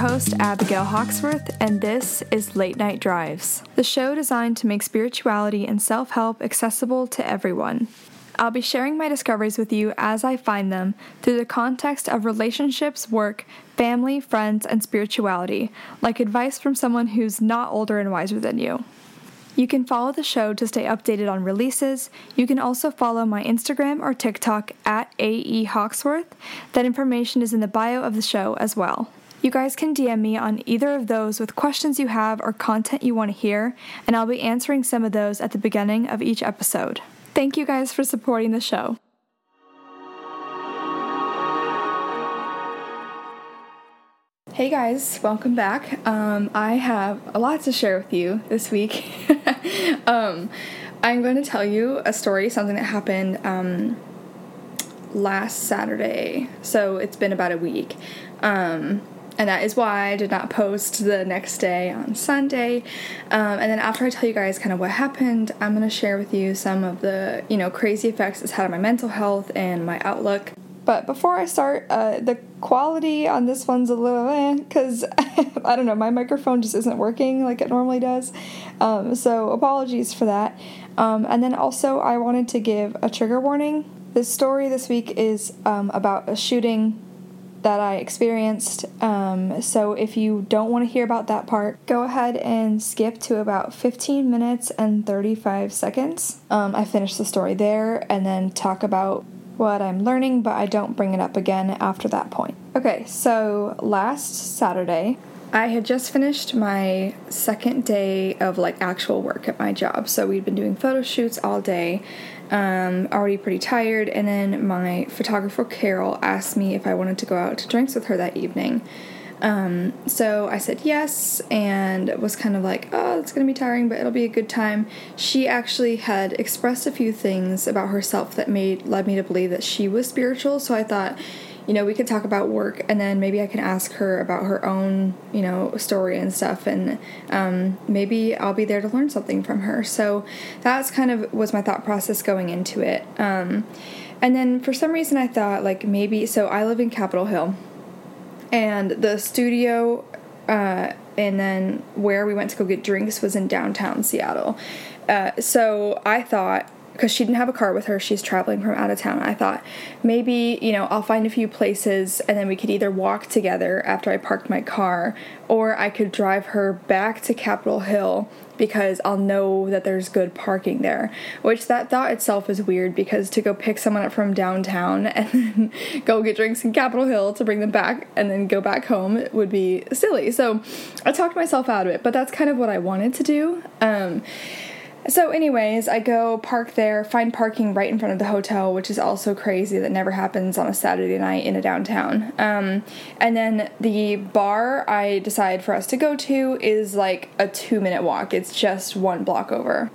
host, Abigail Hawksworth, and this is Late Night Drives, the show designed to make spirituality and self help accessible to everyone. I'll be sharing my discoveries with you as I find them through the context of relationships, work, family, friends, and spirituality, like advice from someone who's not older and wiser than you. You can follow the show to stay updated on releases. You can also follow my Instagram or TikTok at AE Hawksworth. That information is in the bio of the show as well. You guys can DM me on either of those with questions you have or content you want to hear, and I'll be answering some of those at the beginning of each episode. Thank you guys for supporting the show. Hey guys, welcome back. Um, I have a lot to share with you this week. um, I'm going to tell you a story, something that happened um, last Saturday. So it's been about a week. Um, and that is why I did not post the next day on Sunday. Um, and then after I tell you guys kind of what happened, I'm to share with you some of the, you know, crazy effects it's had on my mental health and my outlook. But before I start, uh, the quality on this one's a little eh, because I don't know, my microphone just isn't working like it normally does. Um, so apologies for that. Um, and then also, I wanted to give a trigger warning. This story this week is um, about a shooting that I experienced. Um, so if you don't want to hear about that part, go ahead and skip to about 15 minutes and 35 seconds. Um, I finish the story there and then talk about what I'm learning, but I don't bring it up again after that point. Okay, so last Saturday, I had just finished my second day of like actual work at my job. So we'd been doing photo shoots all day um, already pretty tired. And then my photographer Carol asked me if I wanted to go out to drinks with her that evening. Um, so I said yes and was kind of like, oh, it's gonna be tiring, but it'll be a good time. She actually had expressed a few things about herself that made led me to believe that she was spiritual. So I thought, you know, we could talk about work and then maybe I can ask her about her own, you know, story and stuff. And um, maybe I'll be there to learn something from her. So that's kind of was my thought process going into it. Um, and then for some reason I thought like maybe, so I live in Capitol Hill and the studio uh, and then where we went to go get drinks was in downtown Seattle. Uh, so I thought because she didn't have a car with her. She's traveling from out of town. I thought maybe, you know, I'll find a few places and then we could either walk together after I parked my car or I could drive her back to Capitol Hill because I'll know that there's good parking there. Which that thought itself is weird because to go pick someone up from downtown and then go get drinks in Capitol Hill to bring them back and then go back home would be silly. So I talked myself out of it, but that's kind of what I wanted to do. Um, so, anyways, I go park there, find parking right in front of the hotel, which is also crazy that never happens on a Saturday night in a downtown. Um, and then the bar I decide for us to go to is like a two minute walk, it's just one block over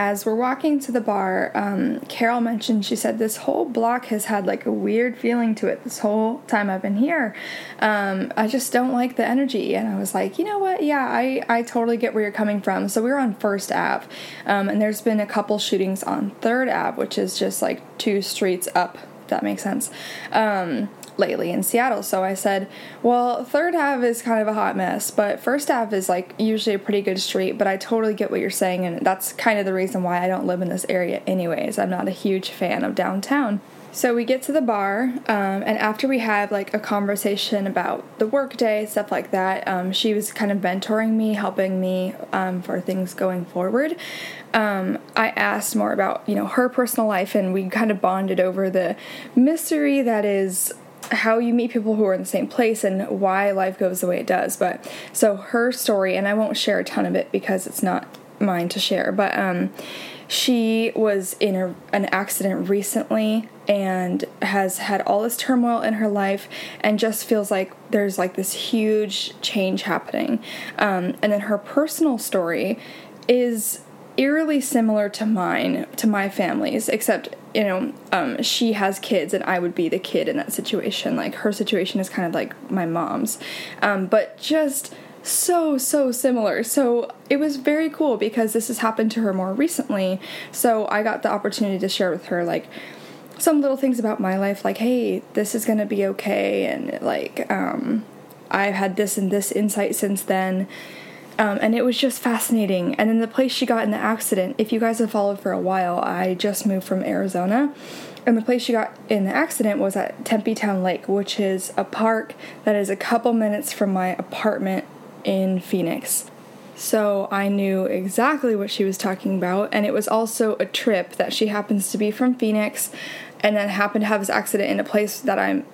as we're walking to the bar, um, Carol mentioned she said this whole block has had like a weird feeling to it this whole time I've been here. Um, I just don't like the energy, and I was like, you know what? Yeah, I I totally get where you're coming from. So we were on First Ave, um, and there's been a couple shootings on Third Ave, which is just like two streets up. If that makes sense. Um, lately in Seattle. So I said, well, Third Ave is kind of a hot mess, but First Ave is like usually a pretty good street. But I totally get what you're saying, and that's kind of the reason why I don't live in this area, anyways. I'm not a huge fan of downtown. So we get to the bar, um, and after we have like a conversation about the workday, stuff like that, um, she was kind of mentoring me, helping me um, for things going forward. Um, I asked more about you know her personal life, and we kind of bonded over the mystery that is how you meet people who are in the same place and why life goes the way it does. But so her story, and I won't share a ton of it because it's not mine to share, but um, she was in a, an accident recently and has had all this turmoil in her life and just feels like there's like this huge change happening. Um, and then her personal story is eerily similar to mine, to my family's, except, you know, um, she has kids and I would be the kid in that situation. Like, her situation is kind of like my mom's. Um, but just so, so similar. So it was very cool because this has happened to her more recently. So I got the opportunity to share with her, like, some little things about my life, like, hey, this is gonna be okay, and like, um, I've had this and this insight since then. Um, and it was just fascinating. And then the place she got in the accident, if you guys have followed for a while, I just moved from Arizona. And the place she got in the accident was at Tempe Town Lake, which is a park that is a couple minutes from my apartment in Phoenix. So I knew exactly what she was talking about, and it was also a trip that she happens to be from Phoenix and then happened to have this accident in a place that I'm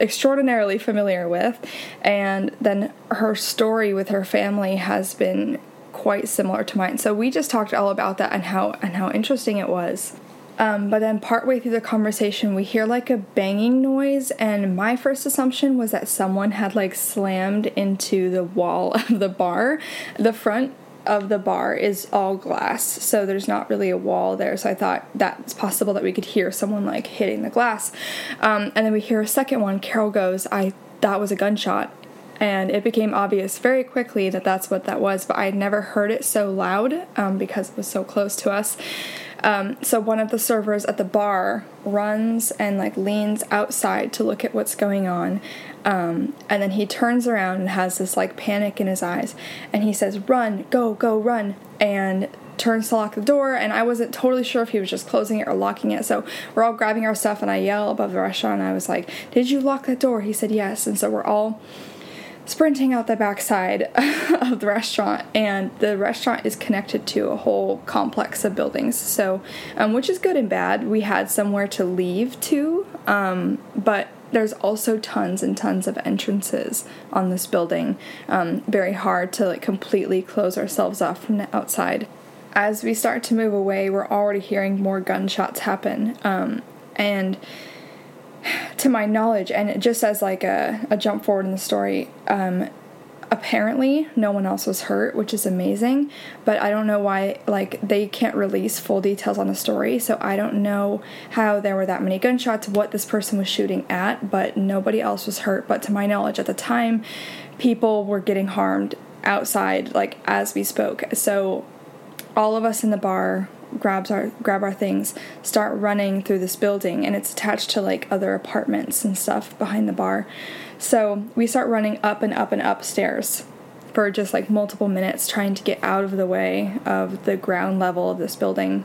extraordinarily familiar with. And then her story with her family has been quite similar to mine. So we just talked all about that and how and how interesting it was. Um, but then partway through the conversation, we hear like a banging noise, and my first assumption was that someone had like slammed into the wall of the bar. The front of the bar is all glass, so there's not really a wall there. So I thought that's possible that we could hear someone like hitting the glass. Um, and then we hear a second one. Carol goes, "I that was a gunshot." And it became obvious very quickly that that's what that was, but I had never heard it so loud um, because it was so close to us. Um, so one of the servers at the bar runs and like leans outside to look at what's going on. Um, and then he turns around and has this like panic in his eyes. And he says, Run, go, go, run. And turns to lock the door. And I wasn't totally sure if he was just closing it or locking it. So we're all grabbing our stuff. And I yell above the restaurant. And I was like, Did you lock that door? He said, Yes. And so we're all sprinting out the backside of the restaurant and the restaurant is connected to a whole complex of buildings. So um, which is good and bad. We had somewhere to leave to um, but there's also tons and tons of entrances on this building. Um, very hard to like completely close ourselves off from the outside. As we start to move away we're already hearing more gunshots happen. Um, and to my knowledge, and just as like a, a jump forward in the story, um, apparently no one else was hurt, which is amazing. But I don't know why, like, they can't release full details on the story, so I don't know how there were that many gunshots, what this person was shooting at, but nobody else was hurt. But to my knowledge, at the time, people were getting harmed outside, like, as we spoke. So all of us in the bar grabs our grab our things, start running through this building and it's attached to like other apartments and stuff behind the bar. So we start running up and up and upstairs for just like multiple minutes trying to get out of the way of the ground level of this building.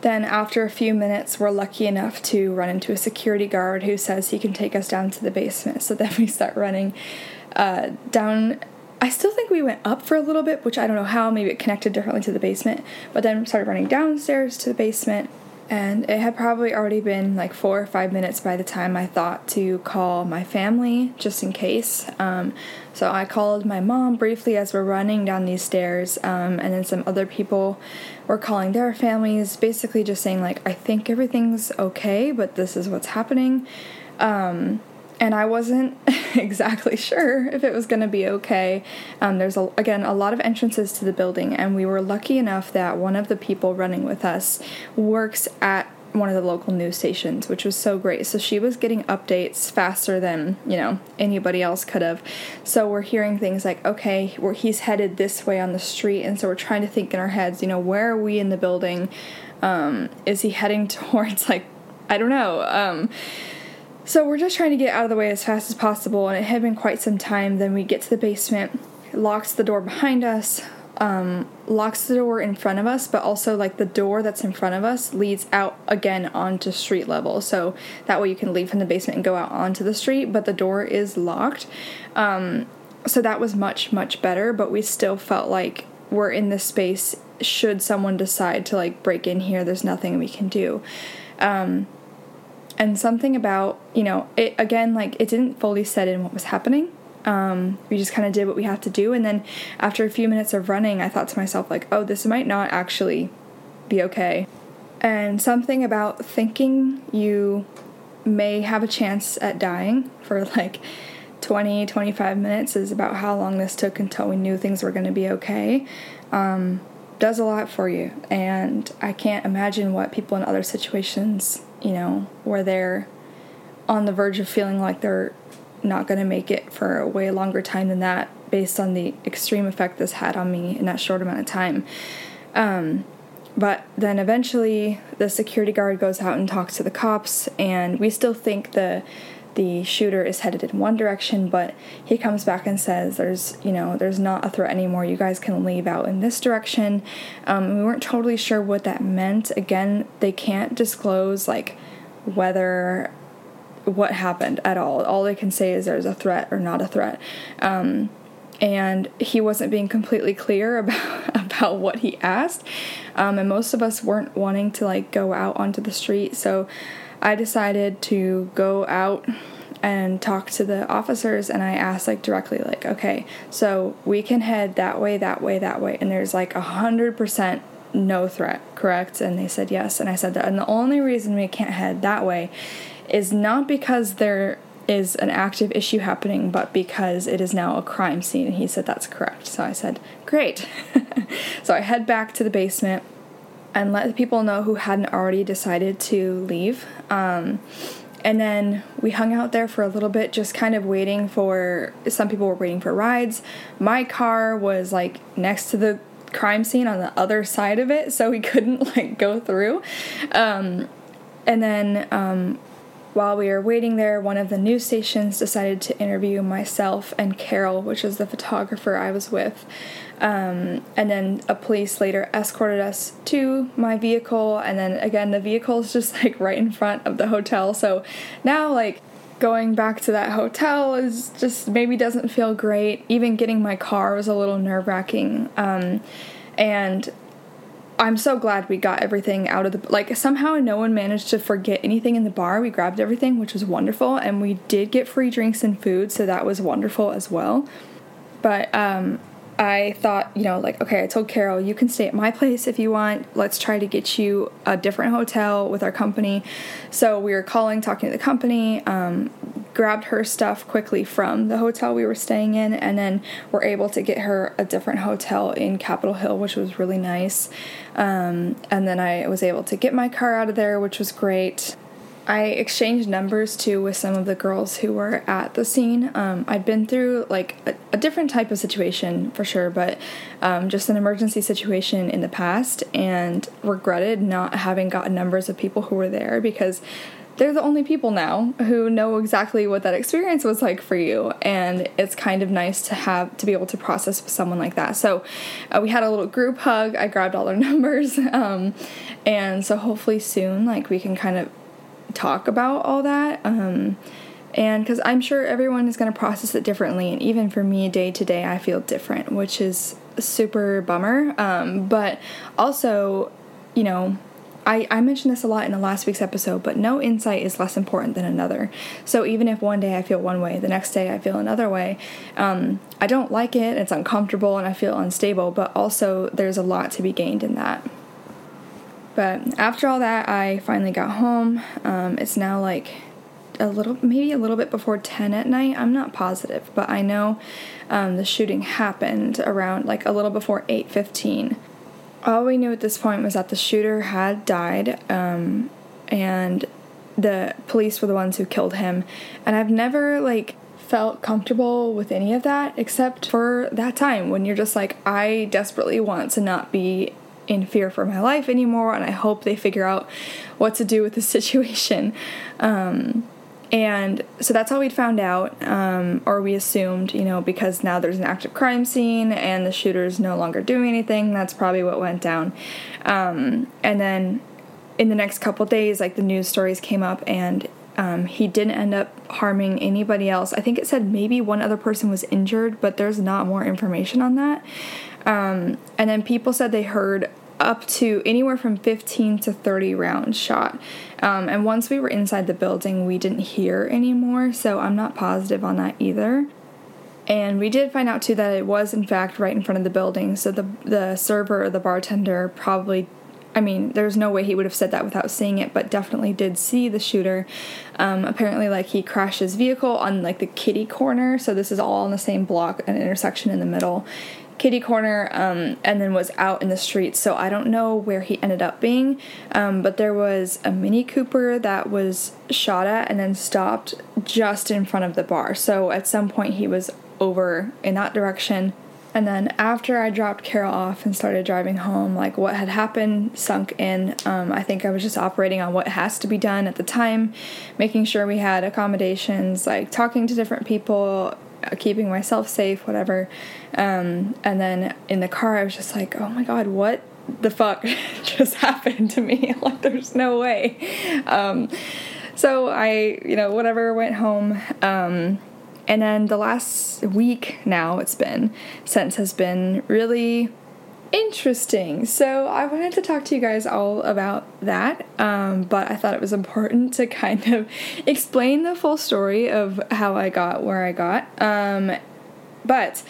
Then, after a few minutes, we're lucky enough to run into a security guard who says he can take us down to the basement. So then we start running uh, down I still think we went up for a little bit, which I don't know how, maybe it connected differently to the basement, but then started running downstairs to the basement. And it had probably already been like four or five minutes by the time I thought to call my family just in case. Um, so I called my mom briefly as we're running down these stairs, um, and then some other people were calling their families, basically just saying, like, I think everything's okay, but this is what's happening. Um, and I wasn't exactly sure if it was going to be okay. Um, there's a, again a lot of entrances to the building, and we were lucky enough that one of the people running with us works at one of the local news stations, which was so great. So she was getting updates faster than you know anybody else could have. So we're hearing things like, okay, we're, he's headed this way on the street, and so we're trying to think in our heads, you know, where are we in the building? Um, is he heading towards like I don't know. Um, so we're just trying to get out of the way as fast as possible, and it had been quite some time. Then we get to the basement, locks the door behind us, um, locks the door in front of us, but also like the door that's in front of us leads out again onto street level. So that way you can leave from the basement and go out onto the street, but the door is locked. Um, so that was much, much better, but we still felt like we're in this space should someone decide to like break in here, there's nothing we can do. Um, and something about you know it again like it didn't fully set in what was happening. Um, we just kind of did what we have to do. And then after a few minutes of running i thought to myself like oh this might not actually be okay. And something about thinking you may have a chance at dying for like 20 25 minutes is about how long this took until we knew things were going to be okay um, does a lot for you. And i can't imagine what people in other situations you know, where they're on the verge of feeling like they're not going to make it for a way longer time than that based on the extreme effect this had on me in that short amount of time. Um, but then eventually the security guard goes out and talks to the cops, and we still think the the shooter is headed in one direction, but he comes back and says, "There's, you know, there's not a threat anymore. You guys can leave out in this direction." Um, we weren't totally sure what that meant. Again, they can't disclose like whether what happened at all. All they can say is there's a threat or not a threat. Um, and he wasn't being completely clear about about what he asked. Um, and most of us weren't wanting to like go out onto the street, so I decided to go out and talk to the officers and I asked like directly like okay so we can head that way that way that way and there's like a hundred percent no threat correct and they said yes and I said that and the only reason we can't head that way is not because there is an active issue happening, but because it is now a crime scene. And he said that's correct. So I said, great. so I head back to the basement and let the people know who hadn't already decided to leave. Um, and then we hung out there for a little bit, just kind of waiting for some people were waiting for rides. My car was like next to the crime scene on the other side of it, so we couldn't like go through. Um, and then um, while we were waiting there, one of the news stations decided to interview myself and Carol, which is the photographer I was with. Um, and then a police later escorted us to my vehicle, and then again, the vehicle is just like right in front of the hotel. So now, like, going back to that hotel is just maybe doesn't feel great. Even getting my car was a little nerve wracking. Um, and I'm so glad we got everything out of the like somehow no one managed to forget anything in the bar. We grabbed everything, which was wonderful, and we did get free drinks and food, so that was wonderful as well. But um I thought, you know, like, okay, I told Carol, you can stay at my place if you want. Let's try to get you a different hotel with our company. So we were calling, talking to the company, um, grabbed her stuff quickly from the hotel we were staying in, and then were able to get her a different hotel in Capitol Hill, which was really nice. Um, and then I was able to get my car out of there, which was great. I exchanged numbers too with some of the girls who were at the scene. Um, I'd been through like a, a, different type of situation for sure, but um, just an emergency situation in the past and regretted not having gotten numbers of people who were there because they're the only people now who know exactly what that experience was like for you. And it's kind of nice to have to be able to process with someone like that. So uh, we had a little group hug. I grabbed all their numbers. Um, and so hopefully soon like we can kind of talk about all that. Um, and because I'm sure everyone is going to process it differently, and even for me, day to day, I feel different, which is super bummer. Um, but also, you know, I, I mentioned this a lot in the last week's episode, but no insight is less important than another. So even if one day I feel one way, the next day I feel another way, um, I don't like it, it's uncomfortable, and I feel unstable, but also there's a lot to be gained in that. But after all that, I finally got home. Um, it's now like a little, maybe a little bit before 10 at night. I'm not positive, but I know um, the shooting happened around like a little before 8:15. All we knew at this point was that the shooter had died, um, and the police were the ones who killed him. And I've never like felt comfortable with any of that except for that time when you're just like, I desperately want to not be in fear for my life anymore, and I hope they figure out what to do with the situation. Um, and so that's how we'd found out, um, or we assumed, you know, because now there's an active crime scene and the shooter's no longer doing anything, that's probably what went down. Um, and then in the next couple days, like the news stories came up, and um, he didn't end up harming anybody else. I think it said maybe one other person was injured, but there's not more information on that. Um, and then people said they heard up to anywhere from 15 to 30 rounds shot. Um, and once we were inside the building, we didn't hear anymore, so I'm not positive on that either. And we did find out too that it was in fact right in front of the building, so the the server or the bartender probably I mean, there's no way he would have said that without seeing it, but definitely did see the shooter. Um, apparently, like he crashed his vehicle on like the kitty corner, so this is all on the same block, an intersection in the middle, kitty corner um, and then was out in the streets. So I don't know where he ended up being, um, but there was a Mini Cooper that was shot at and then stopped just in front of the bar. So at some point he was over in that direction. And then after I dropped Carol off and started driving home, like what had happened sunk in. Um, I think I was just operating on what has to be done at the time, making sure we had accommodations, like talking to different people, keeping myself safe, whatever. Um, and then in the car, I was just like, oh my god, what the fuck just happened to me? like, there's no way. Um, so I, you know, whatever, went home. Um, and then the last week now it's been since has been really interesting. So I wanted to talk to you guys all about that, um, but I thought it was important to kind of explain the full story of how I got where I got. Um, but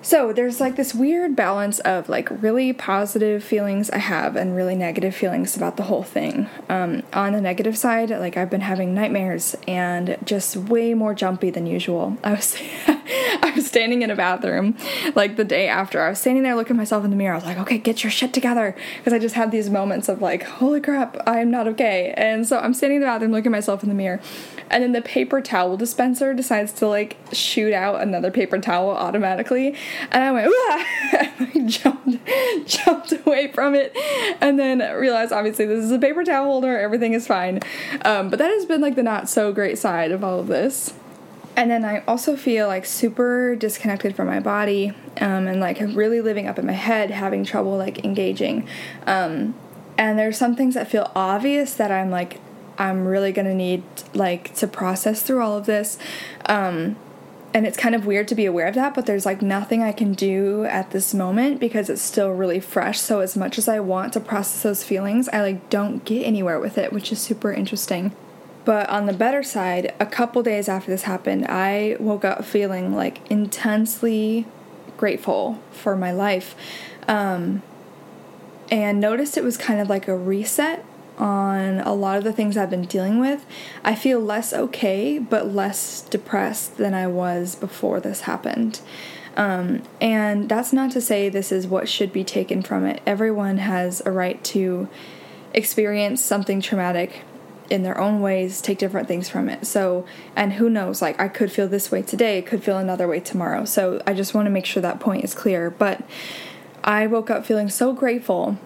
so there's like this weird balance of like really positive feelings I have and really negative feelings about the whole thing. Um, on the negative side, like I've been having nightmares and just way more jumpy than usual. I was I was standing in a bathroom like the day after. I was standing there looking myself in the mirror. I was like, okay, get your shit together. Because I just had these moments of like, holy crap, I'm not okay. And so I'm standing in the bathroom looking myself in the mirror. And then the paper towel dispenser decides to like shoot out another paper towel automatically. And I went, I jumped, jumped away from it. And then realized obviously this is a paper towel holder, everything is fine. Um, but that has been like the not so great side of all of this. And then I also feel like super disconnected from my body um, and like really living up in my head, having trouble like engaging. Um, and there's some things that feel obvious that I'm like, I'm really gonna need like to process through all of this. Um, and it's kind of weird to be aware of that, but there's like nothing I can do at this moment because it's still really fresh. So as much as I want to process those feelings, I like don't get anywhere with it, which is super interesting. But on the better side, a couple days after this happened, I woke up feeling like intensely grateful for my life. Um, and noticed it was kind of like a reset on a lot of the things I've been dealing with. I feel less okay, but less depressed than I was before this happened. Um, and that's not to say this is what should be taken from it. Everyone has a right to experience something traumatic in their own ways take different things from it. So, and who knows, like I could feel this way today, could feel another way tomorrow. So, I just want to make sure that point is clear. But I woke up feeling so grateful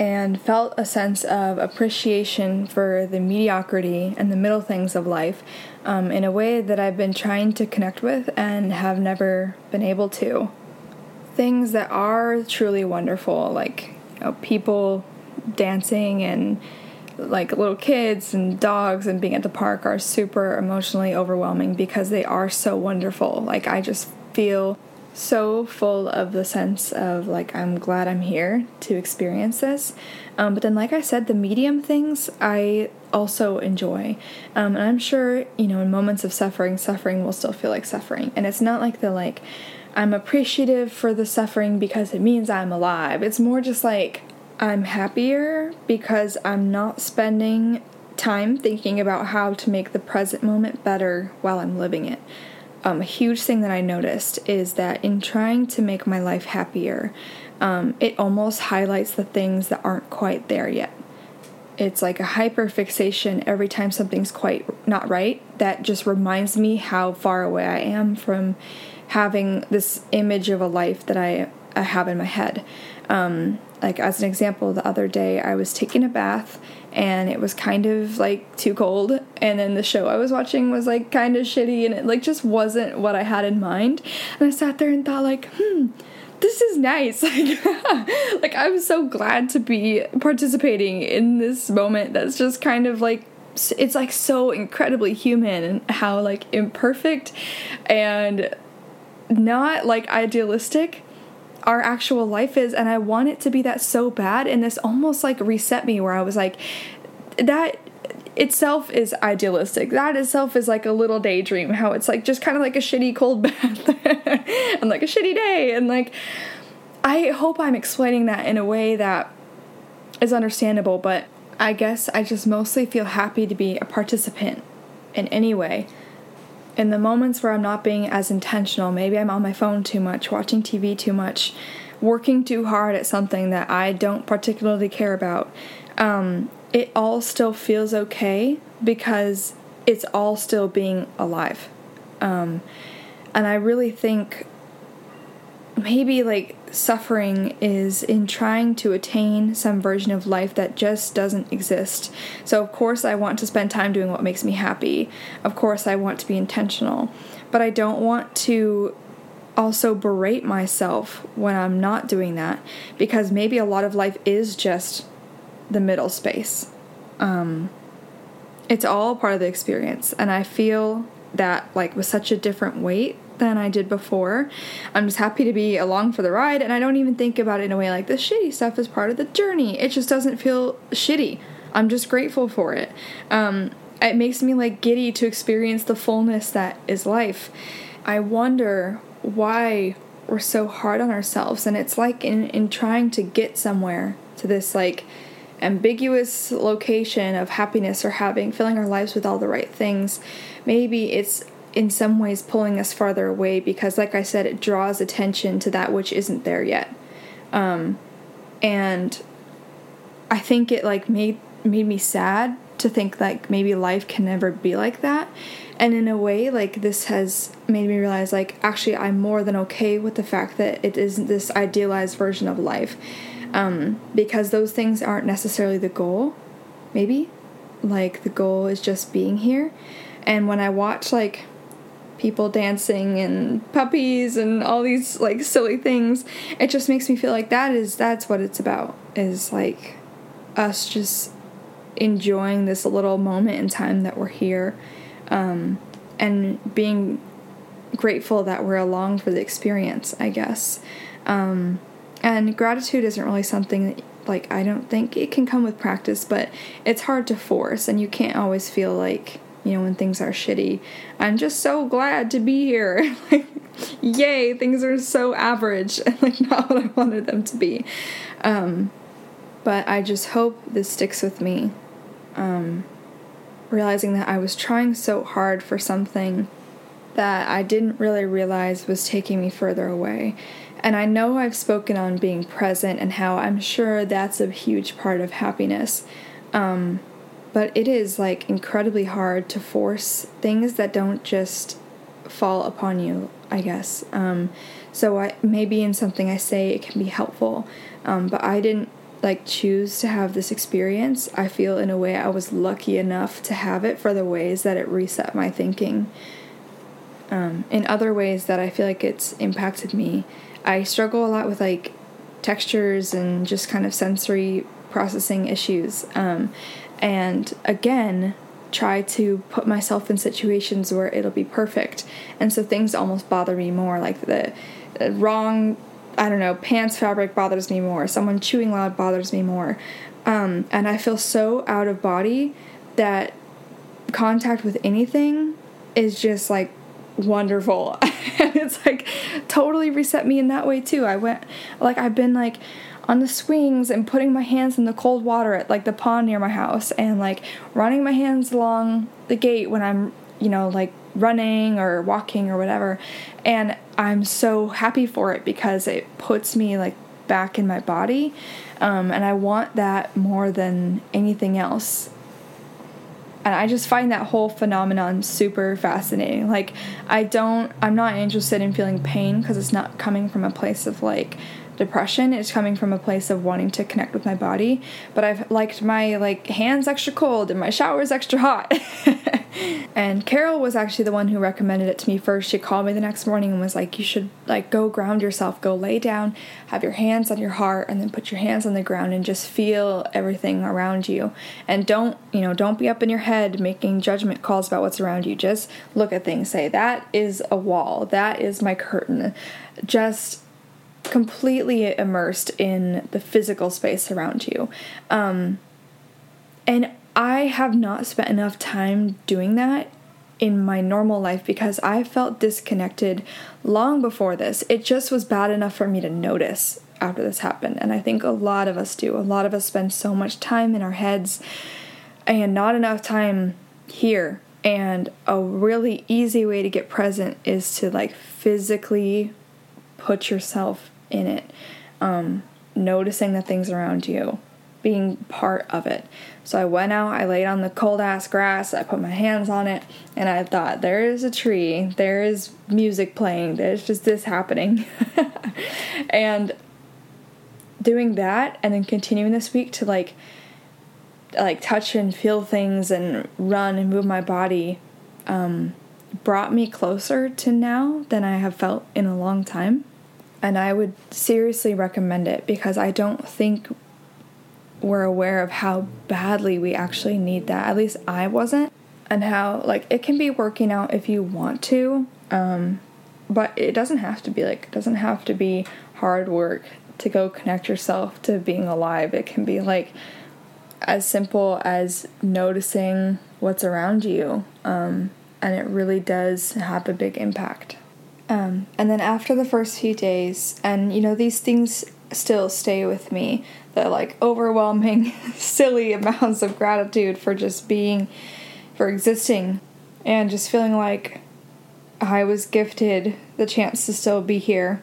and felt a sense of appreciation for the mediocrity and the middle things of life um, in a way that I've been trying to connect with and have never been able to. Things that are truly wonderful, like you know, people dancing and like little kids and dogs and being at the park are super emotionally overwhelming because they are so wonderful. Like, I just feel so full of the sense of like, I'm glad I'm here to experience this. Um, but then, like I said, the medium things I also enjoy. Um, and I'm sure, you know, in moments of suffering, suffering will still feel like suffering. And it's not like the like, I'm appreciative for the suffering because it means I'm alive. It's more just like, I'm happier because I'm not spending time thinking about how to make the present moment better while I'm living it. Um, a huge thing that I noticed is that in trying to make my life happier, um, it almost highlights the things that aren't quite there yet. It's like a hyper fixation every time something's quite not right that just reminds me how far away I am from having this image of a life that I, I have in my head. Um, like as an example the other day i was taking a bath and it was kind of like too cold. And then the show i was watching was like kind of shitty and it like just wasn't what i had in mind. And i sat there and thought like hmm this is nice. Like, like i was so glad to be participating in this moment that's just kind of like it's like so incredibly human and how like imperfect and not like idealistic our actual life is and I want it to be that so bad and this almost like reset me where I was like that itself is idealistic. That itself is like a little daydream how it's like just kind of like a shitty cold bath and like a shitty day and like I hope I'm explaining that in a way that is understandable, but I guess I just mostly feel happy to be a participant in any way in the moments where I'm not being as intentional, maybe I'm on my phone too much, watching TV too much, working too hard at something that I don't particularly care about, um, it all still feels okay because it's all still being alive. Um, and I really think maybe like suffering is in trying to attain some version of life that just doesn't exist. So, of course, I want to spend time doing what makes me happy. Of course, I want to be intentional. But I don't want to also berate myself when I'm not doing that because maybe a lot of life is just the middle space. Um, it's all part of the experience, and I feel that like with such a different weight than I did before. I'm just happy to be along for the ride, and I don't even think about it in a way like the shitty stuff is part of the journey. It just doesn't feel shitty. I'm just grateful for it. Um, it makes me like giddy to experience the fullness that is life. I wonder why we're so hard on ourselves, and it's like in in trying to get somewhere to this like ambiguous location of happiness or having filling our lives with all the right things maybe it's in some ways pulling us farther away because like i said it draws attention to that which isn't there yet. Um, and i think it like made made me sad to think like maybe life can never be like that. And in a way like this has made me realize like actually i'm more than okay with the fact that it isn't this idealized version of life. Um, because those things aren't necessarily the goal maybe. Like the goal is just being here. And when i watch like people dancing and puppies and all these like silly things. It just makes me feel like that is that's what it's about is like us just enjoying this little moment in time that we're here um, and being grateful that we're along for the experience i guess. Um, and gratitude isn't really something that like i don't think it can come with practice but it's hard to force and you can't always feel like you know, when things are shitty. I'm just so glad to be here. like, yay, things are so average like not what I wanted them to be. Um, but I just hope this sticks with me. Um, realizing that I was trying so hard for something that I didn't really realize was taking me further away. And I know I've spoken on being present and how I'm sure that's a huge part of happiness. Um, but it is like incredibly hard to force things that don't just fall upon you i guess. Um, so I, maybe in something i say it can be helpful. Um, but i didn't like choose to have this experience. I feel in a way i was lucky enough to have it for the ways that it reset my thinking. Um, in other ways that i feel like it's impacted me. I struggle a lot with like textures and just kind of sensory processing issues. Um, and again try to put myself in situations where it'll be perfect. And so things almost bother me more like the, wrong i don't know pants fabric bothers me more someone chewing loud bothers me more. Um, and i feel so out of body that contact with anything is just like wonderful. And it's like totally reset me in that way too. I went like i've been like on the swings and putting my hands in the cold water at like the pond near my house and like running my hands along the gate when I'm, you know, like running or walking or whatever. And I'm so happy for it because it puts me like back in my body. Um, and I want that more than anything else. And I just find that whole phenomenon super fascinating. Like, I don't, I'm not interested in feeling pain because it's not coming from a place of like, depression is coming from a place of wanting to connect with my body but i've liked my like hands extra cold and my showers extra hot. And carol was actually the one who recommended it to me first. She called me the next morning and was like you should like go ground yourself. Go lay down. Have your hands on your heart and then put your hands on the ground and just feel everything around you. And don't you know don't be up in your head making judgment calls about what's around you. Just look at things. Say that is a wall. That is my curtain. Just completely immersed in the physical space around you. Um, and I have not spent enough time doing that in my normal life because I felt disconnected long before this. It just was bad enough for me to notice after this happened. And I think a lot of us do. A lot of us spend so much time in our heads and not enough time here. And a really easy way to get present is to like physically put yourself in it, um, noticing the things around you, being part of it. So I went out, I laid on the cold ass grass, I put my hands on it, and I thought, there is a tree, there is music playing, there's just this happening. and doing that and then continuing this week to like like touch and feel things and run and move my body um, brought me closer to now than I have felt in a long time. And I would seriously recommend it because I don't think we're aware of how badly we actually need that. At least I wasn't. And how, like, it can be working out if you want to, um, but it doesn't have to be like, it doesn't have to be hard work to go connect yourself to being alive. It can be like as simple as noticing what's around you. Um, and it really does have a big impact. Um, and then after the first few days, and you know, these things still stay with me the like overwhelming, silly amounts of gratitude for just being, for existing, and just feeling like I was gifted the chance to still be here.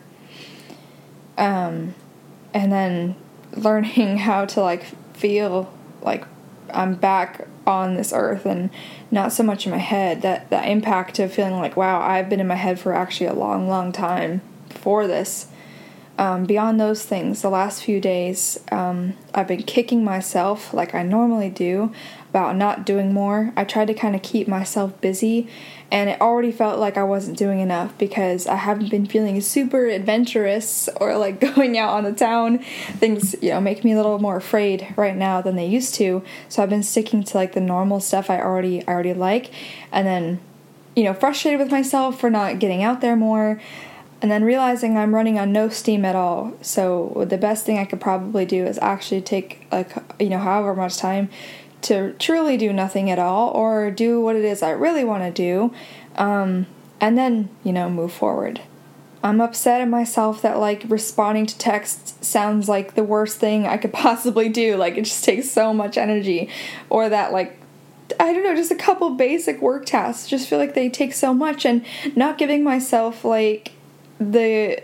Um, and then learning how to like feel like I'm back on this earth and not so much in my head. That that impact of feeling like, wow, I've been in my head for actually a long, long time before this um, beyond those things, the last few days, um, I've been kicking myself like I normally do about not doing more. I tried to kind of keep myself busy, and it already felt like I wasn't doing enough because I haven't been feeling super adventurous or like going out on the town. Things, you know, make me a little more afraid right now than they used to. So I've been sticking to like the normal stuff I already I already like, and then, you know, frustrated with myself for not getting out there more and then realizing I'm running on no steam at all. So the best thing I could probably do is actually take like you know however much time to truly do nothing at all or do what it is I really want to do, um, and then you know move forward. I'm upset at myself that like responding to texts sounds like the worst thing I could possibly do. Like it just takes so much energy, or that like I don't know, just a couple basic work tasks just feel like they take so much and not giving myself like the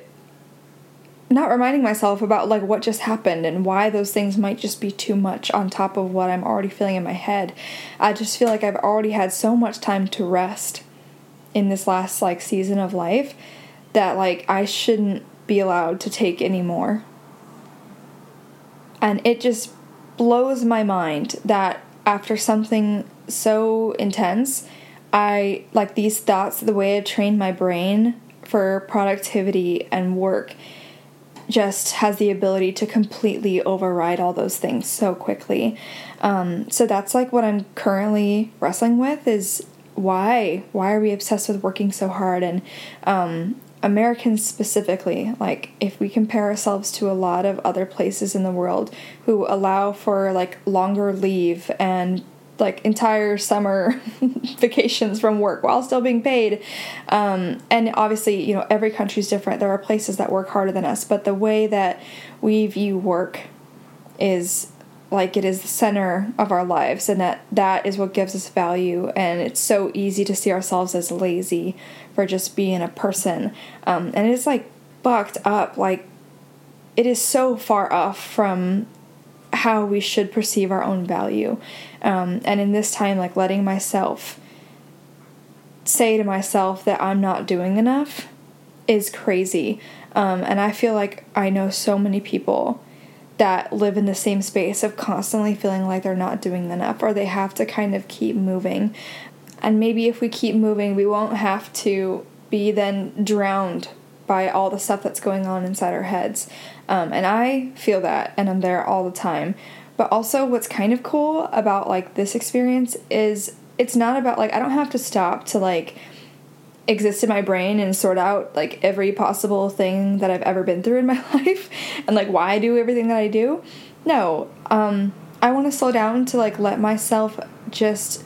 not reminding myself about like what just happened and why those things might just be too much on top of what I'm already feeling in my head. I just feel like I've already had so much time to rest in this last like season of life that like I shouldn't be allowed to take anymore. And it just blows my mind that after something so intense, I like these thoughts, the way I trained my brain for productivity and work just has the ability to completely override all those things so quickly. Um, so that's like what I'm currently wrestling with is why why are we obsessed with working so hard and um, Americans specifically, like if we compare ourselves to a lot of other places in the world who allow for like longer leave and like entire summer vacations from work while still being paid. Um, and obviously, you know, every country is different. There are places that work harder than us, but the way that we view work is like it is the center of our lives and that that is what gives us value and it's so easy to see ourselves as lazy for just being a person um, and it's like bucked up like it is so far off from how we should perceive our own value. Um, and in this time, like letting myself say to myself that I'm not doing enough is crazy. Um, and I feel like I know so many people that live in the same space of constantly feeling like they're not doing enough or they have to kind of keep moving. And maybe if we keep moving, we won't have to be then drowned by all the stuff that's going on inside our heads. Um, and I feel that, and I'm there all the time. But also, what's kind of cool about like this experience is it's not about like I don't have to stop to like exist in my brain and sort out like every possible thing that I've ever been through in my life and like why I do everything that I do. No, um, I want to slow down to like let myself just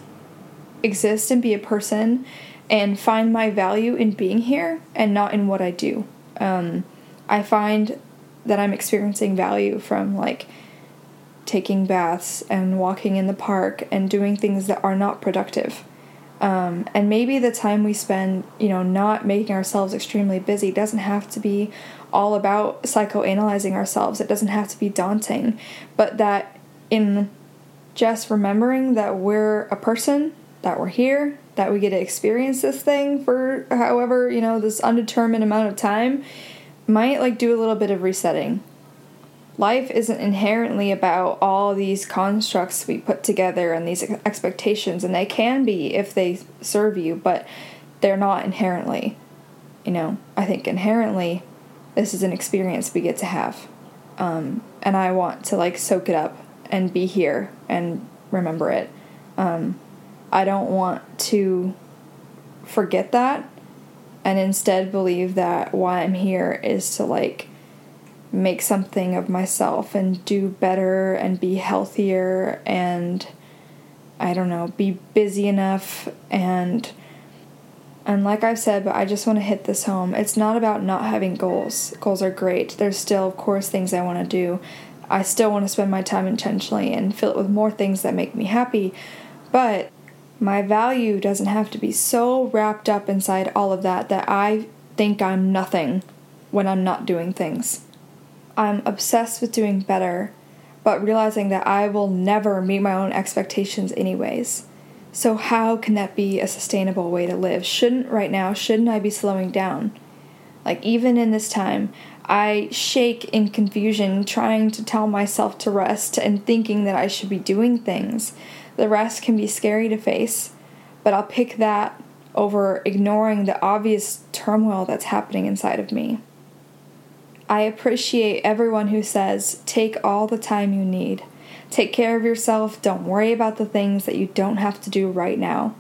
exist and be a person and find my value in being here and not in what I do. Um, I find that I'm experiencing value from like taking baths and walking in the park and doing things that are not productive. Um, and maybe the time we spend, you know, not making ourselves extremely busy doesn't have to be all about psychoanalyzing ourselves. It doesn't have to be daunting, but that in just remembering that we're a person, that we're here, that we get to experience this thing for however, you know, this undetermined amount of time might like do a little bit of resetting. Life isn't inherently about all these constructs we put together and these expectations, and they can be if they serve you, but they're not inherently. You know, I think inherently this is an experience we get to have. Um, and I want to like soak it up and be here and remember it. Um, I don't want to forget that and instead believe that why I'm here is to like make something of myself and do better and be healthier and I don't know, be busy enough and and like I've said, but I just want to hit this home. It's not about not having goals. Goals are great. There's still, of course, things I want to do. I still want to spend my time intentionally and fill it with more things that make me happy. But my value doesn't have to be so wrapped up inside all of that that I think I'm nothing when I'm not doing things. I'm obsessed with doing better, but realizing that I will never meet my own expectations, anyways. So, how can that be a sustainable way to live? Shouldn't, right now, shouldn't I be slowing down? Like, even in this time, I shake in confusion trying to tell myself to rest and thinking that I should be doing things. The rest can be scary to face, but I'll pick that over ignoring the obvious turmoil that's happening inside of me. I appreciate everyone who says, take all the time you need. Take care of yourself. Don't worry about the things that you don't have to do right now.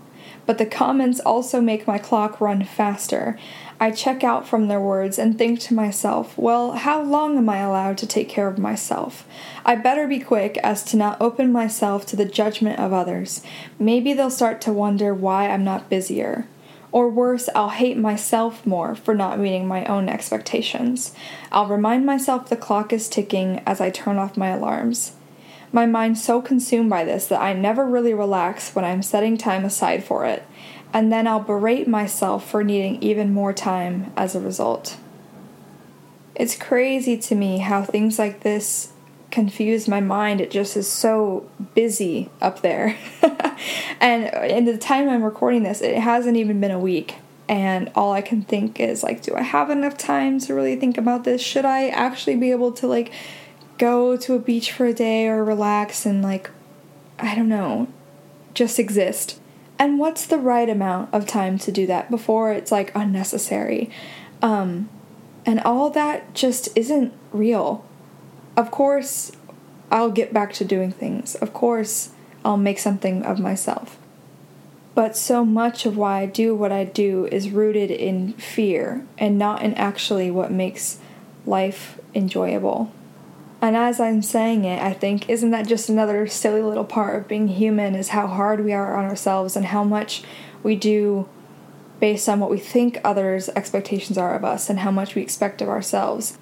But the comments also make my clock run faster. I check out from their words and think to myself, well, how long am I allowed to take care of myself? I better be quick as to not open myself to the judgment of others. Maybe they'll start to wonder why I'm not busier. Or worse, I'll hate myself more for not meeting my own expectations. I'll remind myself the clock is ticking as I turn off my alarms my mind so consumed by this that I never really relax when I'm setting time aside for it, and then I'll berate myself for needing even more time as a result. It's crazy to me how things like this confuse my mind. It just is so busy up there. and in the time I'm recording this, it hasn't even been a week. And all I can think is like, do I have enough time to really think about this? Should I actually be able to like go to a beach for a day or relax and like I don't know, just exist. And what's the right amount of time to do that before it's like unnecessary? Um and all that just isn't real. Of course, I'll get back to doing things. Of course, I'll make something of myself. But so much of why I do what I do is rooted in fear and not in actually what makes life enjoyable. And as I'm saying it, I think, isn't that just another silly little part of being human is how hard we are on ourselves and how much we do based on what we think others' expectations are of us and how much we expect of ourselves.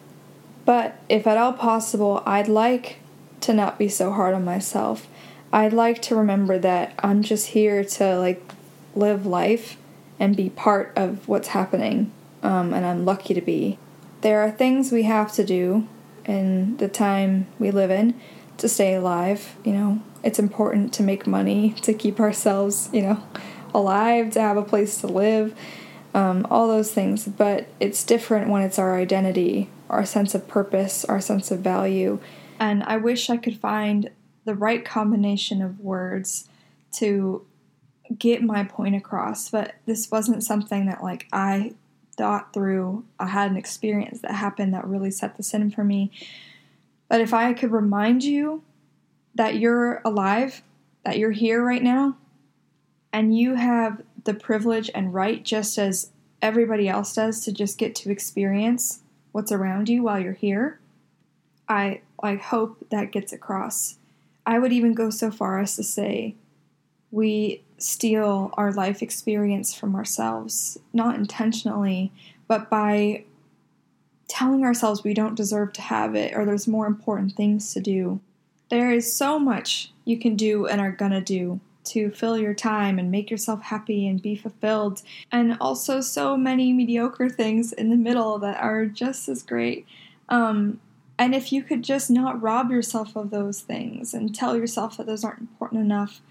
But if at all possible, I'd like to not be so hard on myself. I'd like to remember that I'm just here to like live life and be part of what's happening, um, and I'm lucky to be. There are things we have to do in the time we live in to stay alive. You know, it's important to make money to keep ourselves, you know, alive, to have a place to live, um, all those things. But it's different when it's our identity, our sense of purpose, our sense of value. And I wish I could find the right combination of words to get my point across, but this wasn't something that like I thought through. I had an experience that happened that really set the in for me. But if I could remind you that you're alive, that you're here right now, and you have the privilege and right, just as everybody else does, to just get to experience what's around you while you're here, I, I hope that gets across. I would even go so far as to say we steal our life experience from ourselves, not intentionally, but by telling ourselves we don't deserve to have it or there's more important things to do. There is so much you can do and are gonna do to fill your time and make yourself happy and be fulfilled, and also so many mediocre things in the middle that are just as great. Um, And if you could just not rob yourself of those things and tell yourself that those aren't important enough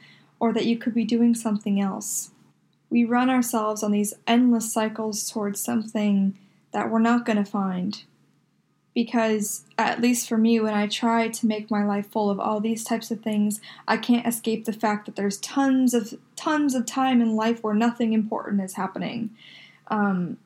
or that you could be doing something else. We run ourselves on these endless cycles towards something that we're not going to find. Because, at least for me, when I try to make my life full of all these types of things, I can't escape the fact that there's tons of tons of time in life where nothing important is happening. Um,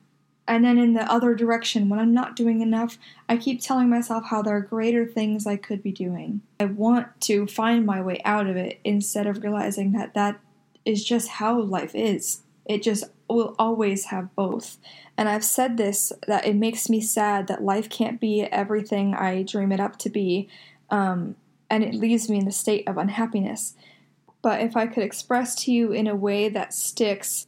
and then in the other direction, when I'm not doing enough, I keep telling myself how there are greater things I could be doing. I want to find my way out of it instead of realizing that that is just how life is. It just will always have both. And I've said this that it makes me sad that life can't be everything I dream it up to be, um, and it leaves me in a state of unhappiness. But if I could express to you in a way that sticks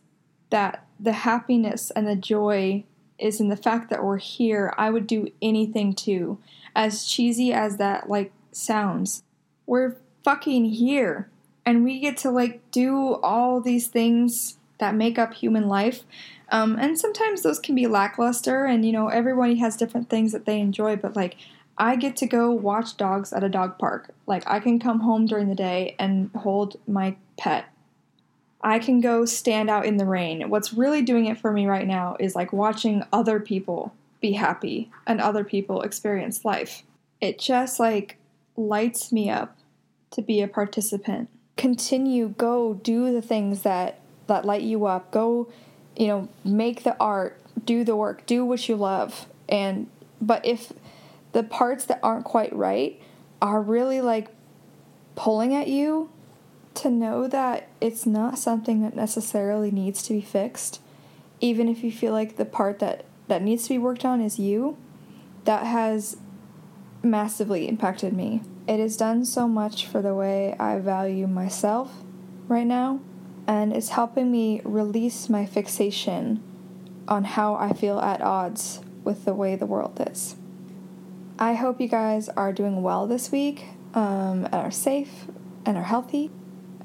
that the happiness and the joy is in the fact that we're here, I would do anything too. As cheesy as that like sounds, we're fucking here. And we get to like do all these things that make up human life. Um, and sometimes those can be lackluster, and you know, everybody has different things that they enjoy, but like, I get to go watch dogs at a dog park. Like, I can come home during the day and hold my pet I can go stand out in the rain. What's really doing it for me right now is like watching other people be happy and other people experience life. It just like lights me up to be a participant. Continue, go do the things that that light you up. Go, you know, make the art, do the work, do what you love. And but if the parts that aren't quite right are really like pulling at you to know that it's not something that necessarily needs to be fixed, even if you feel like the part that, that needs to be worked on is you, that has massively impacted me. It has done so much for the way I value myself right now, and it's helping me release my fixation on how I feel at odds with the way the world is. I hope you guys are doing well this week um, and are safe and are healthy.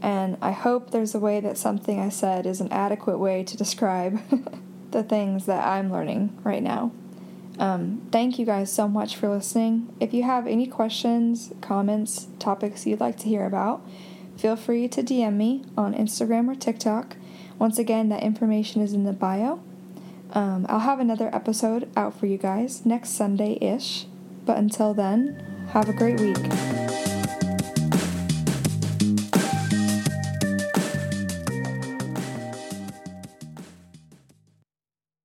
And I hope there's a way that something I said is an adequate way to describe the things that I'm learning right now. Um, thank you guys so much for listening. If you have any questions, comments, topics you'd like to hear about, feel free to DM me on Instagram or TikTok. Once again, that information is in the bio. Um, I'll have another episode out for you guys next Sunday ish. But until then, have a great week.